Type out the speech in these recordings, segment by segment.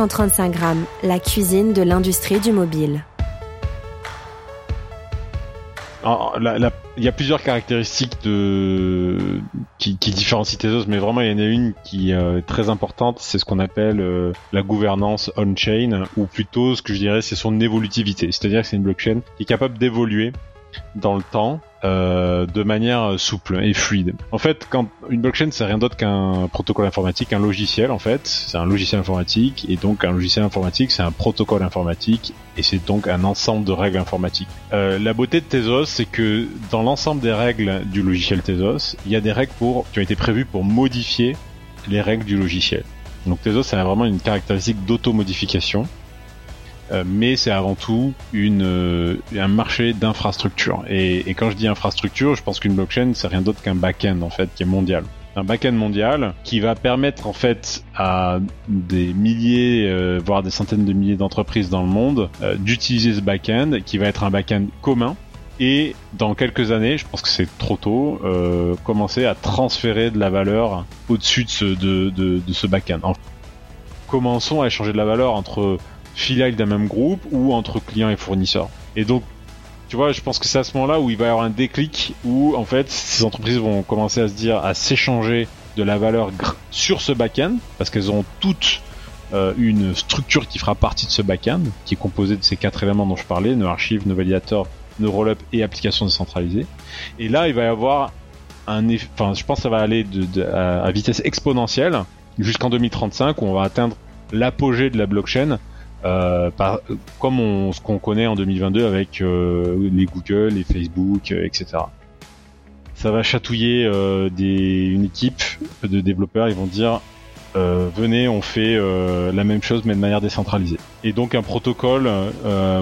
135 grammes, la cuisine de l'industrie du mobile. il y a plusieurs caractéristiques qui, qui différencient Tezos, mais vraiment il y en a une qui euh, est très importante, c'est ce qu'on appelle euh, la gouvernance on-chain, ou plutôt ce que je dirais c'est son évolutivité, c'est-à-dire que c'est une blockchain qui est capable d'évoluer dans le temps euh, de manière souple et fluide. En fait, quand une blockchain c'est rien d'autre qu'un protocole informatique, un logiciel en fait, c'est un logiciel informatique et donc un logiciel informatique c'est un protocole informatique et c'est donc un ensemble de règles informatiques. Euh, la beauté de Tezos c'est que dans l'ensemble des règles du logiciel Tezos, il y a des règles pour qui ont été prévues pour modifier les règles du logiciel. Donc Tezos c'est vraiment une caractéristique d'auto-modification euh, mais c'est avant tout une, euh, un marché d'infrastructure. Et, et, quand je dis infrastructure, je pense qu'une blockchain, c'est rien d'autre qu'un back-end en fait, qui est mondial. Un back-end mondial qui va permettre en fait à des milliers, euh, voire des centaines de milliers d'entreprises dans le monde d'utiliser ce back-end, qui va être un back-end commun. Et dans quelques années, je pense que c'est trop tôt, commencer à transférer de la valeur au-dessus de ce, de, de ce back-end. commençons à échanger de la valeur entre filiales d'un même groupe ou entre clients et fournisseurs. Et donc, tu vois, je pense que c'est à ce moment-là où il va y avoir un déclic où, en fait, ces entreprises vont commencer à se dire, à s'échanger de la valeur sur ce back-end, parce qu'elles ont toutes euh, une structure qui fera partie de ce back-end, qui est composée de ces quatre éléments dont je parlais, nos archives, nos validateurs, nos roll-up et applications décentralisées. Et là, il va y avoir un, enfin, je pense que ça va aller à, vitesse exponentielle jusqu'en 2035 où on va atteindre l'apogée de la blockchain euh, par, comme on, ce qu'on connaît en 2022 avec euh, les Google, les Facebook, euh, etc. Ça va chatouiller euh, des, une équipe de développeurs. Ils vont dire venez, on fait la même chose mais de manière décentralisée. Et donc un protocole,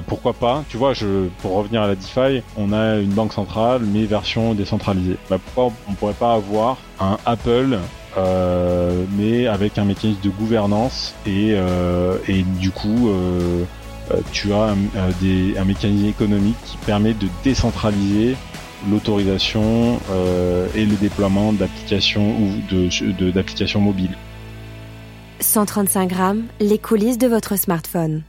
pourquoi pas Tu vois, je, pour revenir à la DeFi, on a une banque centrale mais version décentralisée. Bah, pourquoi on pourrait pas avoir un Apple euh, mais avec un mécanisme de gouvernance et, euh, et du coup euh, tu as un, un, mécanisme économique qui permet de décentraliser l'autorisation et le déploiement d'applications ou d'applications de, mobiles. 135 grammes, les coulisses de votre smartphone.